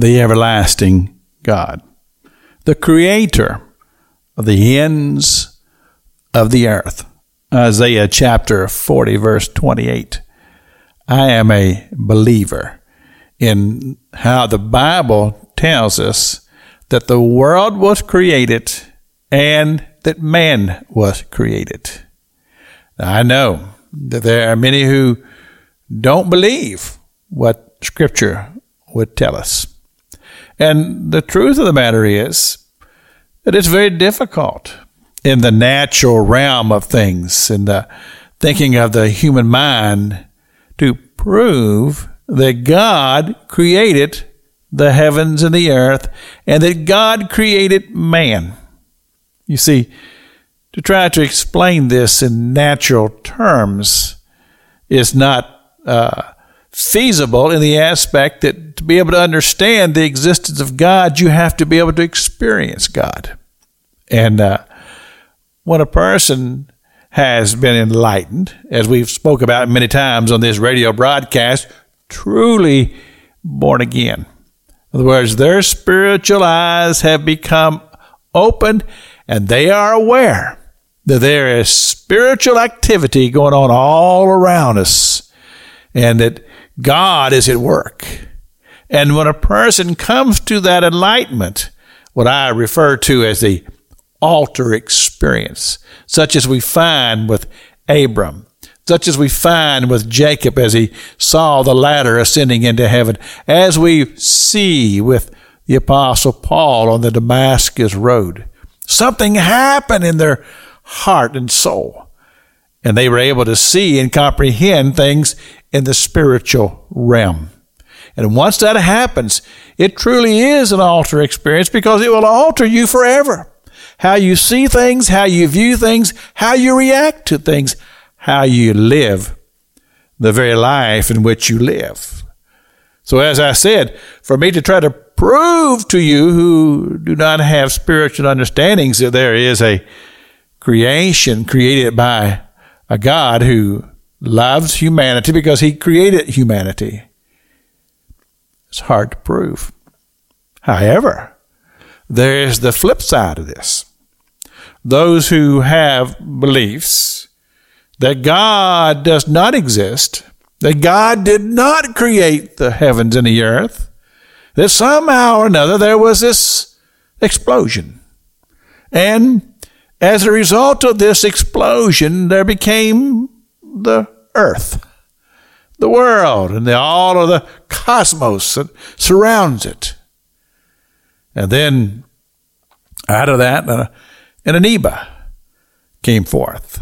the everlasting God, the creator of the ends of the earth. Isaiah chapter 40, verse 28. I am a believer in how the Bible tells us that the world was created and that man was created. I know that there are many who don't believe what Scripture would tell us. And the truth of the matter is that it's very difficult in the natural realm of things, in the thinking of the human mind, to prove that God created the heavens and the earth and that God created man. You see, to try to explain this in natural terms is not uh, feasible in the aspect that to be able to understand the existence of God, you have to be able to experience God. And uh, when a person has been enlightened, as we've spoke about many times on this radio broadcast, truly born again. In other words, their spiritual eyes have become opened and they are aware that there is spiritual activity going on all around us and that God is at work. And when a person comes to that enlightenment, what I refer to as the altar experience, such as we find with Abram, such as we find with Jacob as he saw the ladder ascending into heaven, as we see with the apostle Paul on the Damascus road. Something happened in their heart and soul. And they were able to see and comprehend things in the spiritual realm. And once that happens, it truly is an altar experience because it will alter you forever. How you see things, how you view things, how you react to things, how you live the very life in which you live. So as I said, for me to try to prove to you who do not have spiritual understandings that there is a creation created by a God who loves humanity because he created humanity. It's hard to prove. However, there is the flip side of this. Those who have beliefs that God does not exist, that God did not create the heavens and the earth, that somehow or another there was this explosion. And as a result of this explosion, there became the earth, the world, and the, all of the cosmos that surrounds it. And then out of that, uh, an amoeba came forth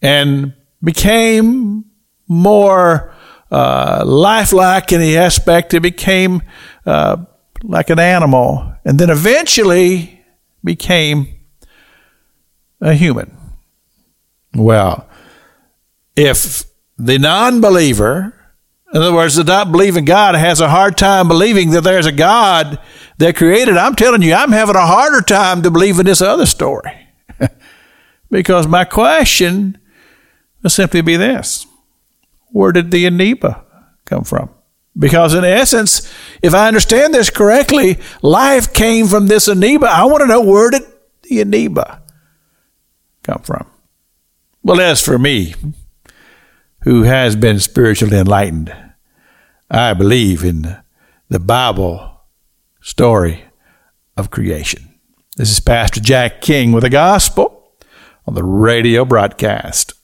and became more uh, lifelike in the aspect it became uh, like an animal, and then eventually became a human. Well, if the non believer, in other words, the not believing God, has a hard time believing that there's a God that created, I'm telling you, I'm having a harder time to believe in this other story. because my question will simply be this where did the amoeba come from? Because in essence, if I understand this correctly, life came from this amoeba. I want to know where did the amoeba come from? Well, as for me, who has been spiritually enlightened, I believe in the Bible story of creation. This is Pastor Jack King with the gospel on the radio broadcast